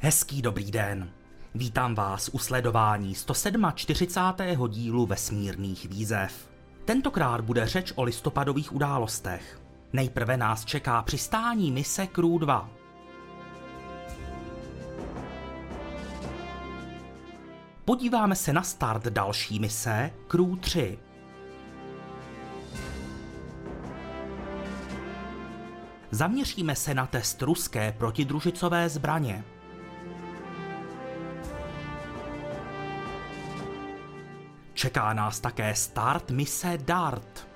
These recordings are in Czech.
Hezký dobrý den. Vítám vás u sledování 147. dílu vesmírných výzev. Tentokrát bude řeč o listopadových událostech. Nejprve nás čeká přistání mise Crew 2. Podíváme se na start další mise Crew 3. Zaměříme se na test ruské protidružicové zbraně. Čeká nás také start mise DART.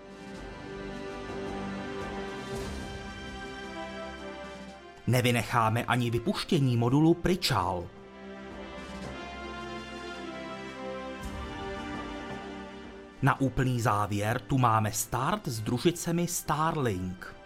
Nevynecháme ani vypuštění modulu Prichal. Na úplný závěr tu máme start s družicemi Starlink.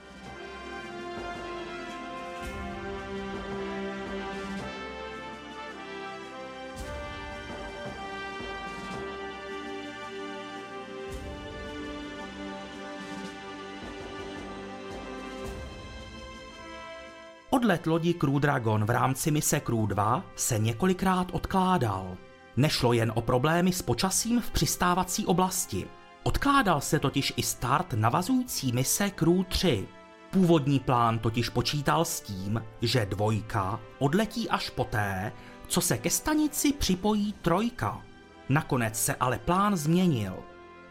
Odlet lodi Crew Dragon v rámci mise Crew 2 se několikrát odkládal. Nešlo jen o problémy s počasím v přistávací oblasti. Odkládal se totiž i start navazující mise Crew 3. Původní plán totiž počítal s tím, že dvojka odletí až poté, co se ke stanici připojí trojka. Nakonec se ale plán změnil.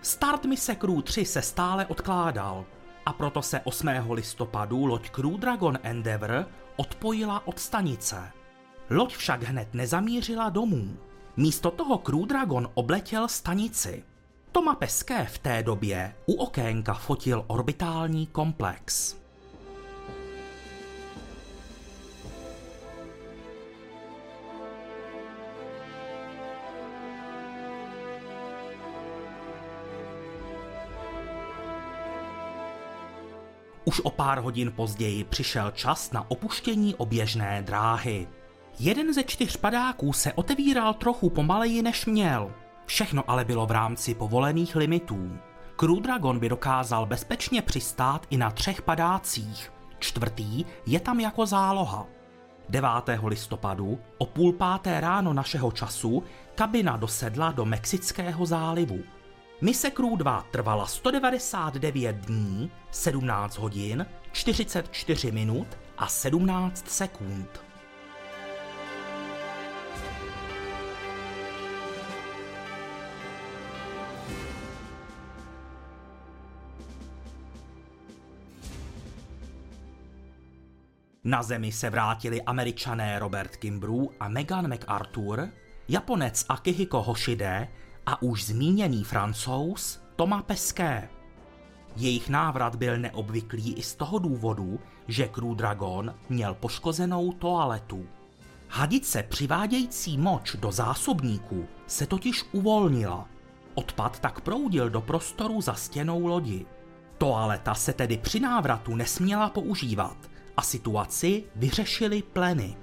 Start mise Crew 3 se stále odkládal, a proto se 8. listopadu loď Crew Dragon Endeavour odpojila od stanice. Loď však hned nezamířila domů. Místo toho Crew Dragon obletěl stanici. Toma Peské v té době u okénka fotil orbitální komplex. Už o pár hodin později přišel čas na opuštění oběžné dráhy. Jeden ze čtyř padáků se otevíral trochu pomaleji než měl. Všechno ale bylo v rámci povolených limitů. Crew Dragon by dokázal bezpečně přistát i na třech padácích. Čtvrtý je tam jako záloha. 9. listopadu o půl páté ráno našeho času kabina dosedla do Mexického zálivu. Mise Crew 2 trvala 199 dní, 17 hodin, 44 minut a 17 sekund. Na Zemi se vrátili američané Robert Kimbrough a Megan MacArthur, Japonec Akihiko Hoshide a už zmíněný francouz Thomas Pesquet. Jejich návrat byl neobvyklý i z toho důvodu, že Crew Dragon měl poškozenou toaletu. Hadice přivádějící moč do zásobníků se totiž uvolnila. Odpad tak proudil do prostoru za stěnou lodi. Toaleta se tedy při návratu nesměla používat a situaci vyřešili pleny.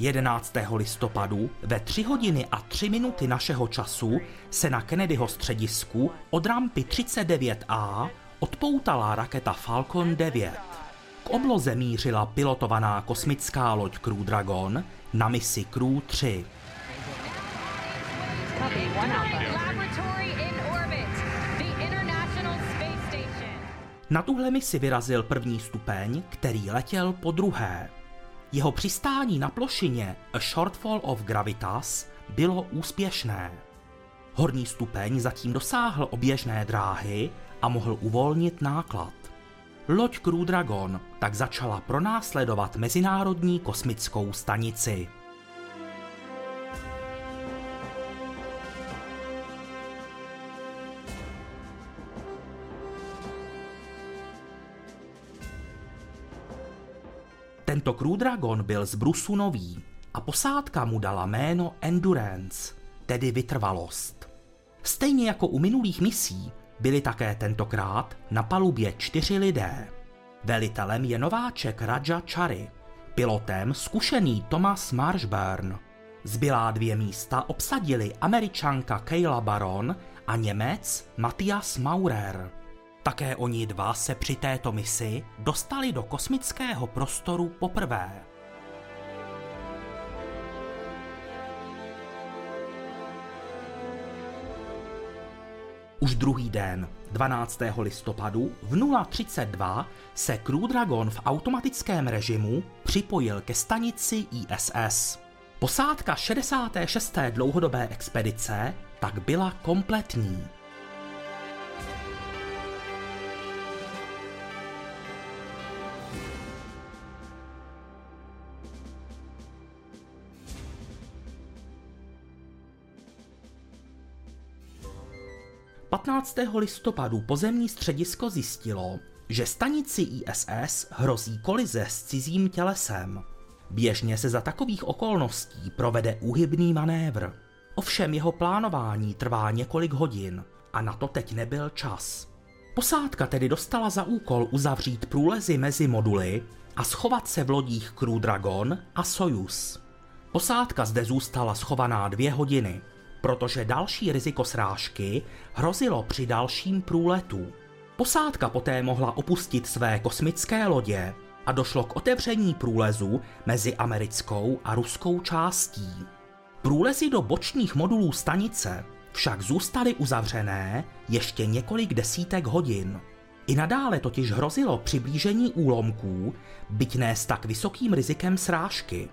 11. listopadu ve 3 hodiny a 3 minuty našeho času se na Kennedyho středisku od rampy 39A odpoutala raketa Falcon 9. K obloze mířila pilotovaná kosmická loď Crew Dragon na misi Crew 3. copy, one alpha. Laboratory in orbit. The International Space Station. Na tuhle misi vyrazil první stupeň, který letěl po druhé. Jeho přistání na plošině A Shortfall of Gravitas bylo úspěšné. Horní stupeň zatím dosáhl oběžné dráhy a mohl uvolnit náklad. Loď Crew Dragon tak začala pronásledovat Mezinárodní kosmickou stanici. Tento Crew Dragon byl z brusu nový a posádka mu dala jméno Endurance, tedy vytrvalost. Stejně jako u minulých misí byli také tentokrát na palubě čtyři lidé. Velitelem je nováček Raja Chary, Pilotem zkušený Thomas Marshburn. Zbylá dvě místa obsadili američanka Kayla Baron a Němec Matthias Maurer. Také oni dva se při této misi dostali do kosmického prostoru poprvé. Už druhý den, 12. listopadu v 032 se Crew Dragon v automatickém režimu připojil ke stanici ISS. Posádka 66. dlouhodobé expedice tak byla kompletní. 15. listopadu pozemní středisko zjistilo, že stanici ISS hrozí kolize s cizím tělesem. Běžně se za takových okolností provede úhybný manévr. Ovšem jeho plánování trvá několik hodin a na to teď nebyl čas. Posádka tedy dostala za úkol uzavřít průlezy mezi moduly a schovat se v lodích Crew Dragon a Soyuz. Posádka zde zůstala schovaná dvě hodiny protože další riziko srážky hrozilo při dalším průletu. Posádka poté mohla opustit své kosmické lodě a došlo k otevření průlezu mezi americkou a ruskou částí. Průlezy do bočních modulů stanice však zůstaly uzavřené ještě několik desítek hodin. I nadále totiž hrozilo přiblížení úlomků, byť ne s tak vysokým rizikem srážky.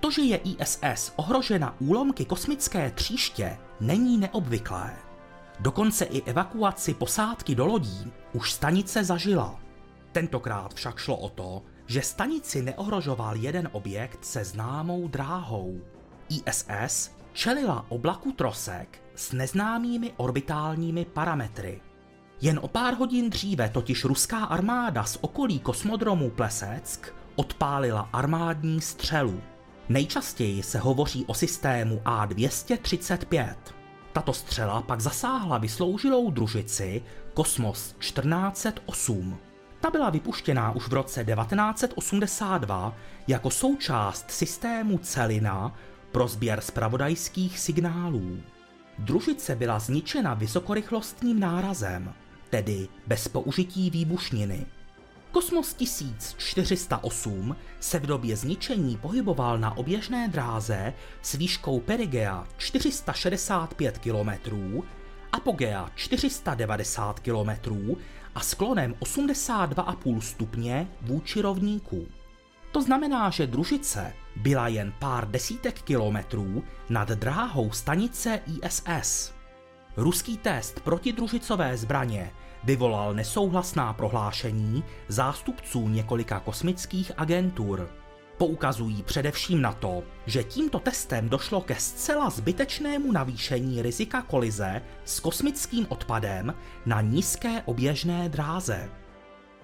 To, že je ISS ohrožena úlomky kosmické tříště, není neobvyklé. Dokonce i evakuaci posádky do lodí už stanice zažila. Tentokrát však šlo o to, že stanici neohrožoval jeden objekt se známou dráhou. ISS čelila oblaku trosek s neznámými orbitálními parametry. Jen o pár hodin dříve totiž ruská armáda z okolí kosmodromu Pleseck odpálila armádní střelu. Nejčastěji se hovoří o systému A235. Tato střela pak zasáhla vysloužilou družici Kosmos 1408. Ta byla vypuštěná už v roce 1982 jako součást systému Celina pro sběr spravodajských signálů. Družice byla zničena vysokorychlostním nárazem, tedy bez použití výbušniny. Kosmos 1408 se v době zničení pohyboval na oběžné dráze s výškou perigea 465 km, apogea 490 km a sklonem 82,5 stupně vůči rovníku. To znamená, že družice byla jen pár desítek kilometrů nad dráhou stanice ISS. Ruský test protidružicové zbraně vyvolal nesouhlasná prohlášení zástupců několika kosmických agentur. Poukazují především na to, že tímto testem došlo ke zcela zbytečnému navýšení rizika kolize s kosmickým odpadem na nízké oběžné dráze.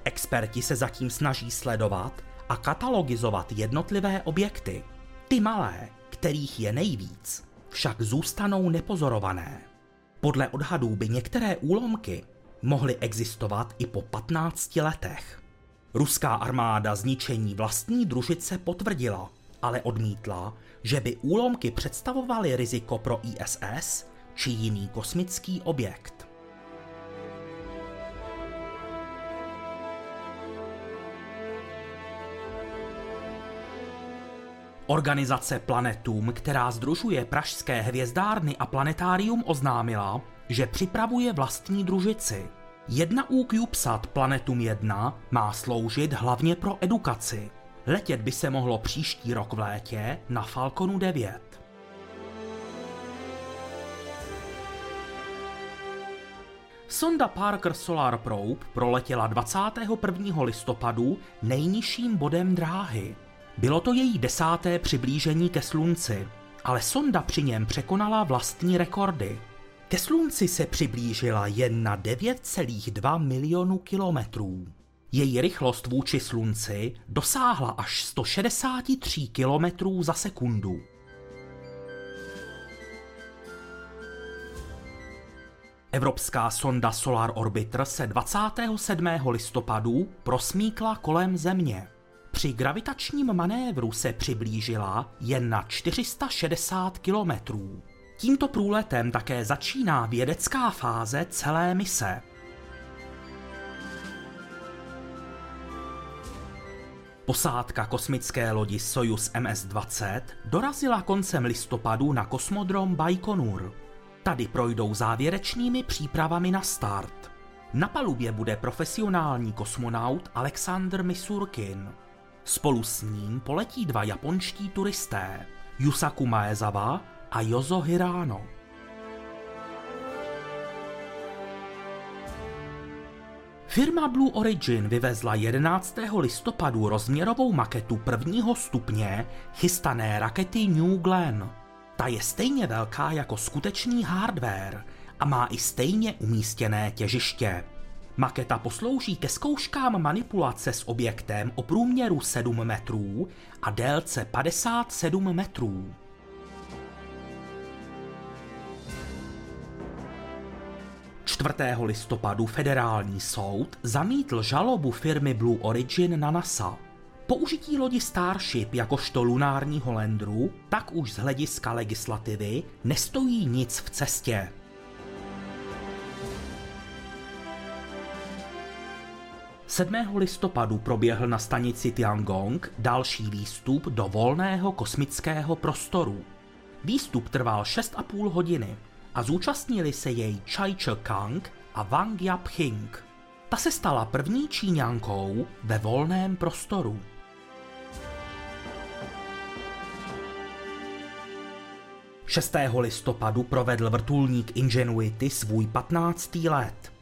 Experti se zatím snaží sledovat a katalogizovat jednotlivé objekty. Ty malé, kterých je nejvíc, však zůstanou nepozorované. Podle odhadů by některé úlomky mohly existovat i po 15 letech. Ruská armáda zničení vlastní družice potvrdila, ale odmítla, že by úlomky představovaly riziko pro ISS či jiný kosmický objekt. Organizace Planetum, která združuje pražské hvězdárny a planetárium, oznámila, že připravuje vlastní družici. Jedna u CubeSat Planetum 1 má sloužit hlavně pro edukaci. Letět by se mohlo příští rok v létě na Falconu 9. Sonda Parker Solar Probe proletěla 21. listopadu nejnižším bodem dráhy. Bylo to její desáté přiblížení ke Slunci, ale sonda při něm překonala vlastní rekordy. Ke Slunci se přiblížila jen na 9,2 milionu kilometrů. Její rychlost vůči Slunci dosáhla až 163 kilometrů za sekundu. Evropská sonda Solar Orbiter se 27. listopadu prosmíkla kolem Země. Při gravitačním manévru se přiblížila jen na 460 kilometrů. Tímto průletem také začíná vědecká fáze celé mise. Posádka kosmické lodi Soyuz MS-20 dorazila koncem listopadu na kosmodrom Baikonur. Tady projdou závěrečnými přípravami na start. Na palubě bude profesionální kosmonaut Alexander Misurkin. Spolu s ním poletí dva japonští turisté, Yusaku Maezawa a Yozo Hirano. Firma Blue Origin vyvezla 11. listopadu rozměrovou maketu prvního stupně chystané rakety New Glenn. Ta je stejně velká jako skutečný hardware a má i stejně umístěné těžiště. Maketa poslouží ke zkouškám manipulace s objektem o průměru 7 metrů a délce 57 metrů. 4. listopadu federální soud zamítl žalobu firmy Blue Origin na NASA. Použití lodi Starship jakožto lunárního landru, tak už z hlediska legislativy, nestojí nic v cestě. Sedmého listopadu proběhl na stanici Tiangong další výstup do volného kosmického prostoru. Výstup trval 6,5 hodiny a zúčastnili se jej Chai Kang a Wang Yap-hing. Ta se stala první Číňankou ve volném prostoru. Šestého listopadu provedl vrtulník Ingenuity svůj 15. let.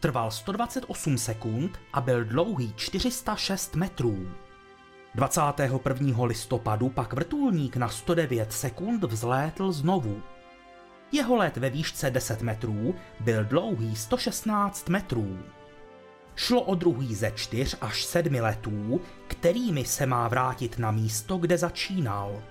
Trval 128 sekund a byl dlouhý 406 metrů. 21. listopadu pak vrtulník na 109 sekund vzlétl znovu. Jeho let ve výšce 10 metrů byl dlouhý 116 metrů. Šlo o druhý ze čtyř až sedmi letů, kterými se má vrátit na místo, kde začínal.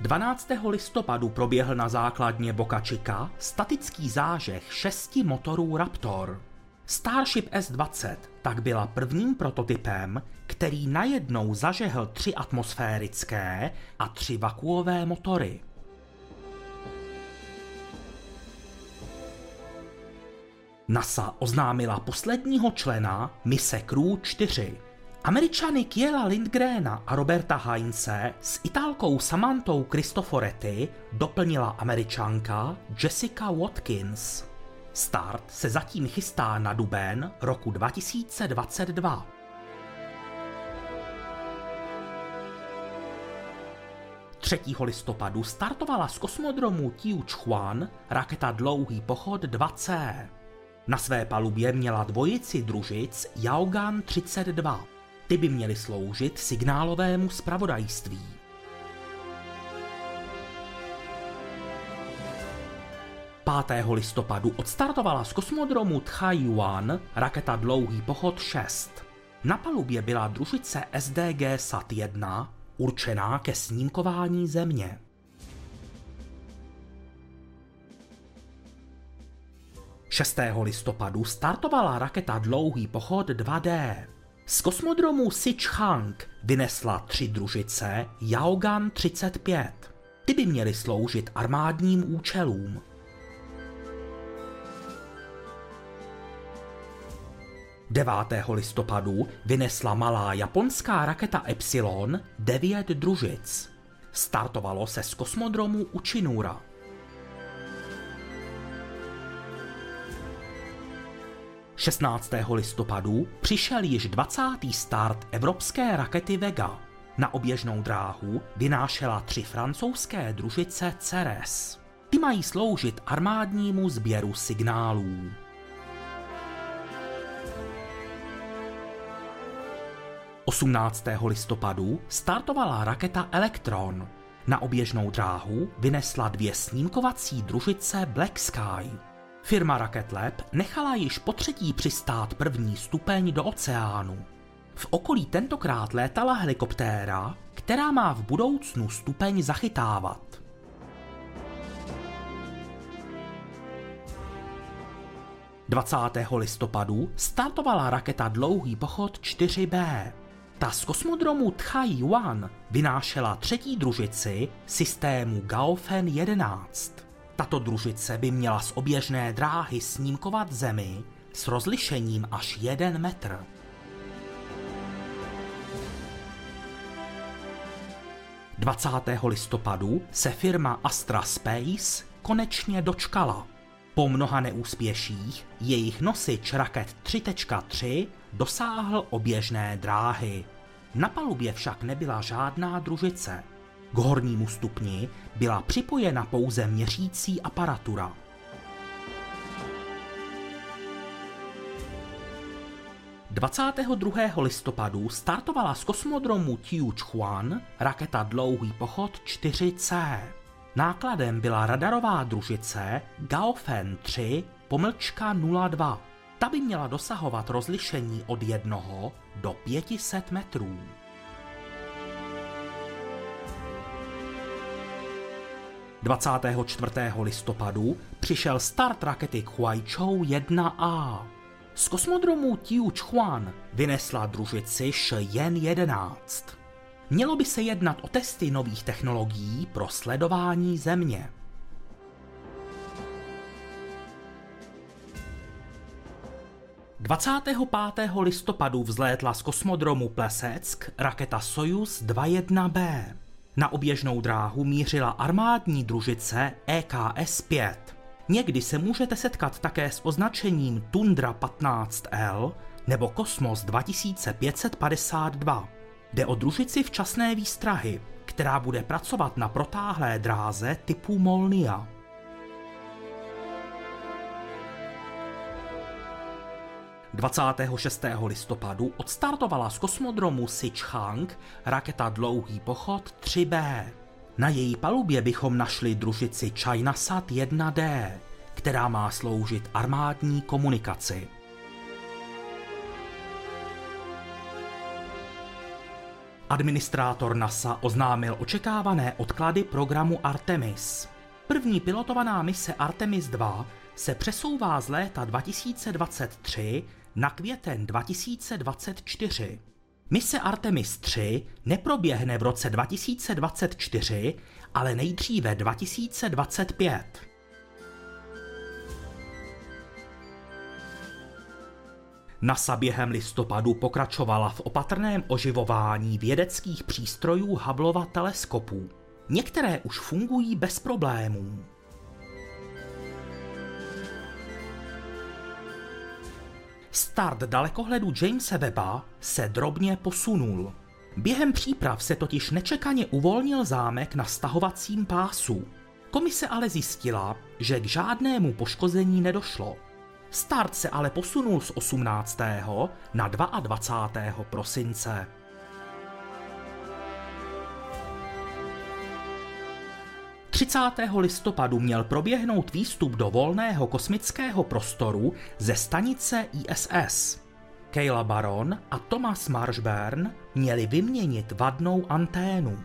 Dvanáctého listopadu proběhl na základně Boca Chica statický zážeh šesti motorů Raptor. Starship S-20 tak byla prvním prototypem, který najednou zažehl tři atmosférické a tři vakuové motory. NASA oznámila posledního člena mise Crew 4. Američany Kiela Lindgrena a Roberta Heinze s Italkou Samantou Cristoforetti doplnila Američanka Jessica Watkins. Start se zatím chystá na duben roku 2022. Třetího listopadu startovala z kosmodromu Tiuchuan raketa Dlouhý pochod 2C. Na své palubě měla dvojici družic Yaogan 32. Ty by měly sloužit signálovému zpravodajství. 5. listopadu odstartovala z kosmodromu Tchai-Yuan raketa Dlouhý pochod 6. Na palubě byla družice SDG SAT-1 určená ke snímkování Země. Šestého listopadu startovala raketa Dlouhý pochod 2D. Z kosmodromu Sichang vynesla tři družice Yaogan 35. Ty by měly sloužit armádním účelům. 9. listopadu vynesla malá japonská raketa Epsilon 9 družic. Startovalo se z kosmodromu Uchinura. Šestnáctého listopadu přišel již 20. start evropské rakety Vega. Na oběžnou dráhu vynášela tři francouzské družice Ceres. Ty mají sloužit armádnímu sběru signálů. 18. listopadu startovala raketa Electron. Na oběžnou dráhu vynesla dvě snímkovací družice Black Sky. Firma Rocket Lab nechala již po třetí přistát první stupeň do oceánu. V okolí tentokrát létala helikoptéra, která má v budoucnu stupeň zachytávat. 20. listopadu startovala raketa Dlouhý pochod 4B. Ta z kosmodromu Tchai-Yuan vynášela třetí družici systému Gaofen 11. Tato družice by měla z oběžné dráhy snímkovat Zemi s rozlišením až 1 metr. Dvacátého listopadu se firma Astra Space konečně dočkala. Po mnoha neúspěších jejich nosič raket 3.3 dosáhl oběžné dráhy. Na palubě však nebyla žádná družice. K hornímu stupni byla připojena pouze měřící aparatura. ...22. listopadu startovala z kosmodromu Tiuchuan raketa Dlouhý pochod 4C. Nákladem byla radarová družice Gaofen 3 pomlčka 02. Ta by měla dosahovat rozlišení od 1 do 500 metrů. Dvacátého 24. listopadu přišel start rakety Huaichou 1A. Z kosmodromu Tiuchuan vynesla družici Shenzhen 11. Mělo by se jednat o testy nových technologií pro sledování Země. 25. listopadu vzlétla z kosmodromu Pleseck raketa Soyuz 21B. Na oběžnou dráhu mířila armádní družice EKS-5. Někdy se můžete setkat také s označením Tundra 15L nebo Kosmos 2552. Jde o družici včasné výstrahy, která bude pracovat na protáhlé dráze typu Molnia. 26. listopadu odstartovala z kosmodromu Sichang raketa Dlouhý pochod 3B. Na její palubě bychom našli družici ChinaSat 1D, která má sloužit armádní komunikaci. Administrátor NASA oznámil očekávané odklady programu Artemis. První pilotovaná mise Artemis 2 se přesouvá z léta 2023 na květen 2024. Mise Artemis 3 neproběhne v roce 2024, ale nejdříve 2025. NASA během listopadu pokračovala v opatrném oživování vědeckých přístrojů Hubbleova teleskopu. Některé už fungují bez problémů. Start dalekohledu Jamesa Webba se drobně posunul. Během příprav se totiž nečekaně uvolnil zámek na stahovacím pásu. Komise ale zjistila, že k žádnému poškození nedošlo. Start se ale posunul z 18. na 22. prosince. Třicátého listopadu měl proběhnout výstup do volného kosmického prostoru ze stanice ISS. Kayla Baron a Thomas Marshburn měli vyměnit vadnou anténu.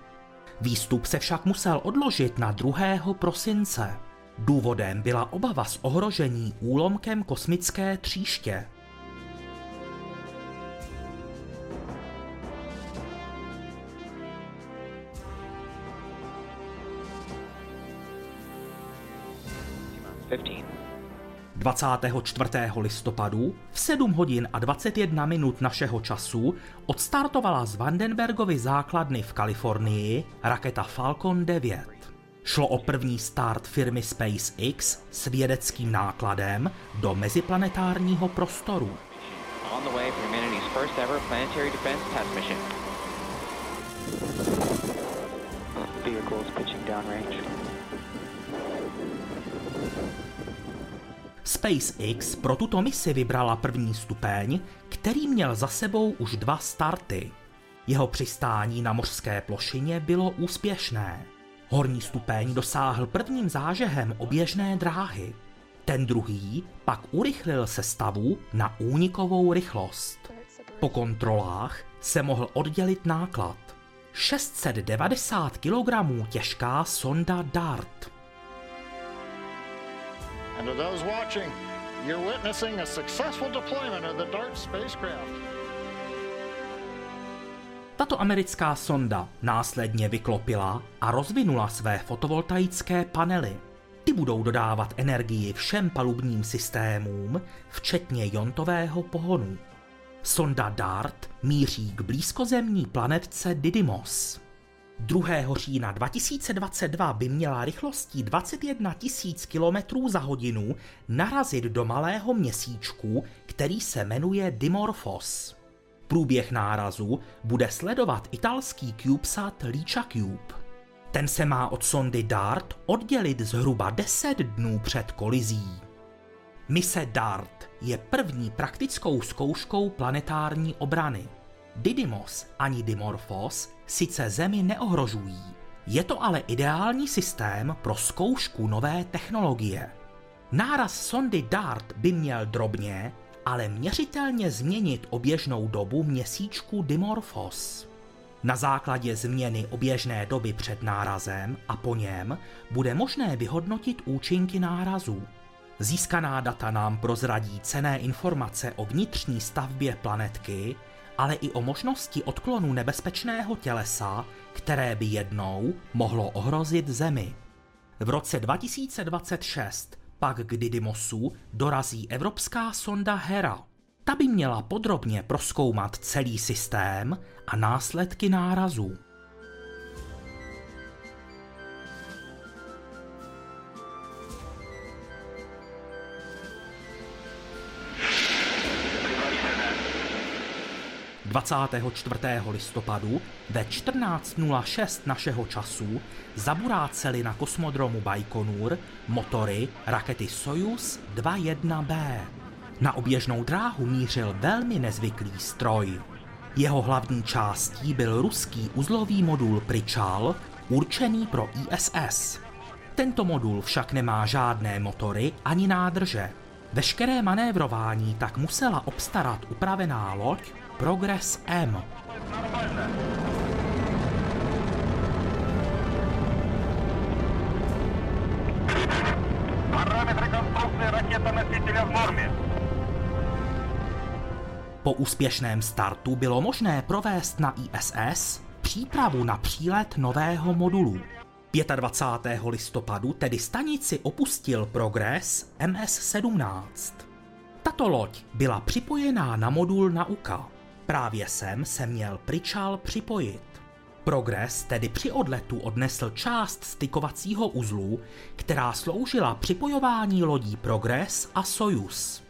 Výstup se však musel odložit na 2. prosince. Důvodem byla obava z ohrožení úlomkem kosmické tříště. 24. listopadu v 7 hodin a 21 minut našeho času odstartovala z Vandenbergovy základny v Kalifornii raketa Falcon 9. Šlo o první start firmy SpaceX s vědeckým nákladem do meziplanetárního prostoru. Vehicles pitching downrange. SpaceX pro tuto misi vybrala první stupeň, který měl za sebou už dva starty. Jeho přistání na mořské plošině bylo úspěšné. Horní stupeň dosáhl prvním zážehem oběžné dráhy. Ten druhý pak urychlil sestavu na únikovou rychlost. Po kontrolách se mohl oddělit náklad. 690 kg těžká sonda DART. And to those watching, You're witnessing a successful deployment of the DART spacecraft. Tato americká sonda následně vyklopila a rozvinula své fotovoltaické panely. Ty budou dodávat energii všem palubním systémům, včetně jontového pohonu. Sonda DART míří k blízkozemní planetce Didymos. 2. října 2022 by měla rychlostí 21 000 km za hodinu narazit do malého měsíčku, který se jmenuje Dimorphos. Průběh nárazu bude sledovat italský CubeSat Licha Cube. Ten se má od sondy DART oddělit zhruba 10 dnů před kolizí. Mise DART je první praktickou zkouškou planetární obrany. Didymos ani Dimorphos sice Zemi neohrožují, je to ale ideální systém pro zkoušku nové technologie. Náraz sondy DART by měl drobně, ale měřitelně změnit oběžnou dobu měsíčku Dimorphos. Na základě změny oběžné doby před nárazem a po něm bude možné vyhodnotit účinky nárazu. Získaná data nám prozradí cené informace o vnitřní stavbě planetky, ale i o možnosti odklonu nebezpečného tělesa, které by jednou mohlo ohrozit Zemi. V roce 2026 pak k Didymosu dorazí evropská sonda Hera. Ta by měla podrobně proskoumat celý systém a následky nárazu. – 24. listopadu ve 14.06 našeho času zaburáceli na kosmodromu Baikonur motory rakety Soyuz 21B. Na oběžnou dráhu mířil velmi nezvyklý stroj. Jeho hlavní částí byl ruský uzlový modul Prichal, určený pro ISS. Tento modul však nemá žádné motory ani nádrže. Veškeré manévrování tak musela obstarat upravená loď Progress M. Po úspěšném startu bylo možné provést na ISS přípravu na přílet nového modulu. 25. listopadu tedy stanici opustil Progress MS-17. Tato loď byla připojená na modul Nauka. Právě sem se měl Prichal připojit. Progress tedy při odletu odnesl část stykovacího uzlu, která sloužila připojování lodí Progress a Soyuz.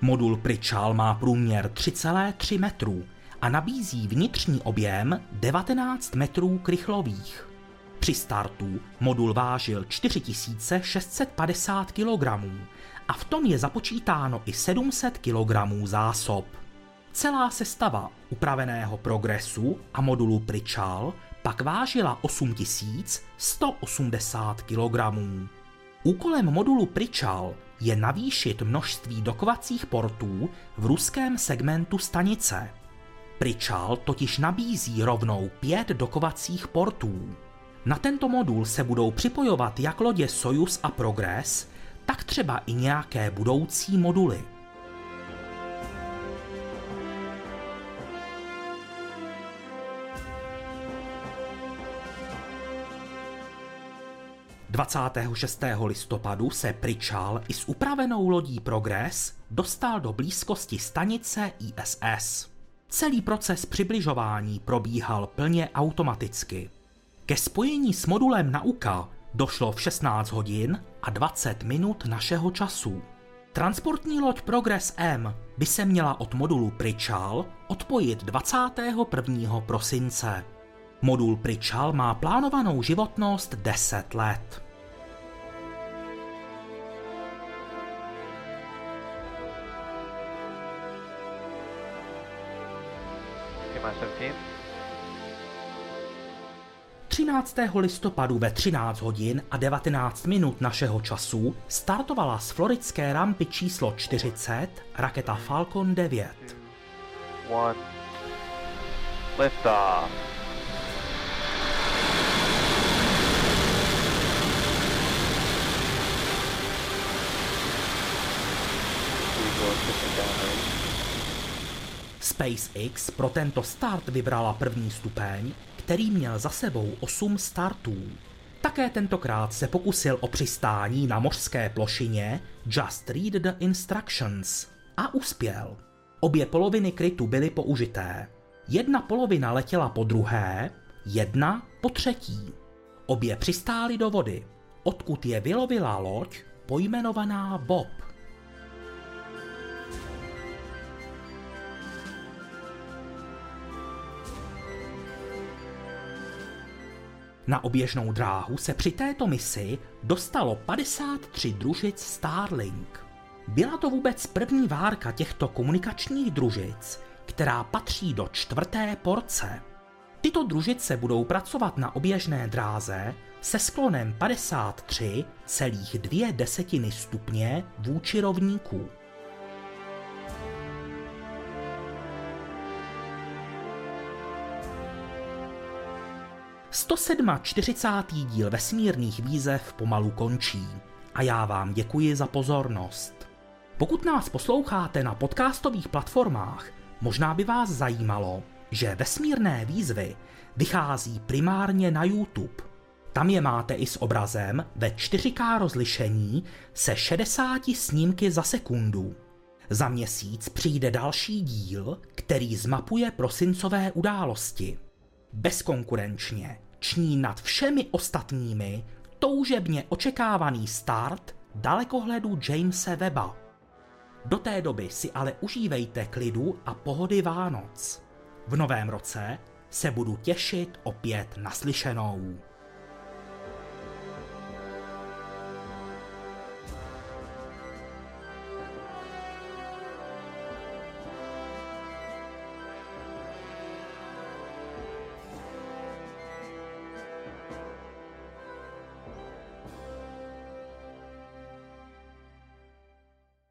Modul Prichal má průměr 3,3 metrů a nabízí vnitřní objem 19 metrů krychlových. Při startu modul vážil 4650 kg a v tom je započítáno i 700 kg zásob. Celá sestava upraveného progresu a modulu Prichal pak vážila 8180 kg. Úkolem modulu Prichal je navýšit množství dokovacích portů v ruském segmentu stanice. Prichal totiž nabízí rovnou pět dokovacích portů. Na tento modul se budou připojovat jak lodě Soyuz a Progress, tak třeba i nějaké budoucí moduly. – 26. listopadu se Prichal i s upravenou lodí Progress dostal do blízkosti stanice ISS. Celý proces přibližování probíhal plně automaticky. Ke spojení s modulem Nauka došlo v 16 hodin a 20 minut našeho času. Transportní loď Progress M by se měla od modulu Prichal odpojit 21. prosince. Modul Prichal má plánovanou životnost 10 let. T-17. 13. listopadu ve 13 hodin a 19 minut našeho času startovala z floridské rampy číslo 40 raketa Falcon 9. One. Liftoff. SpaceX pro tento start vybrala první stupeň, který měl za sebou 8 startů. Také tentokrát se pokusil o přistání na mořské plošině Just Read the Instructions a uspěl. Obě poloviny krytu byly použité. Jedna polovina letěla po druhé, jedna po třetí. Obě přistály do vody, odkud je vylovila loď pojmenovaná Bob. Na oběžnou dráhu se při této misi dostalo 53 družic Starlink. Byla to vůbec první várka těchto komunikačních družic, která patří do čtvrté porce. Tyto družice budou pracovat na oběžné dráze se sklonem 53,2 desetiny stupně vůči rovníku. ...147. díl vesmírných výzev pomalu končí a já vám děkuji za pozornost. Pokud nás posloucháte na podcastových platformách, možná by vás zajímalo, že vesmírné výzvy vychází primárně na YouTube. Tam je máte i s obrazem ve 4K rozlišení se 60 snímky za sekundu. Za měsíc přijde další díl, který zmapuje prosincové události. Bezkonkurenčně ční nad všemi ostatními toužebně očekávaný start dalekohledu Jamese Weba. Do té doby si ale užívejte klidu a pohody Vánoc. V novém roce se budu těšit opět naslyšenou.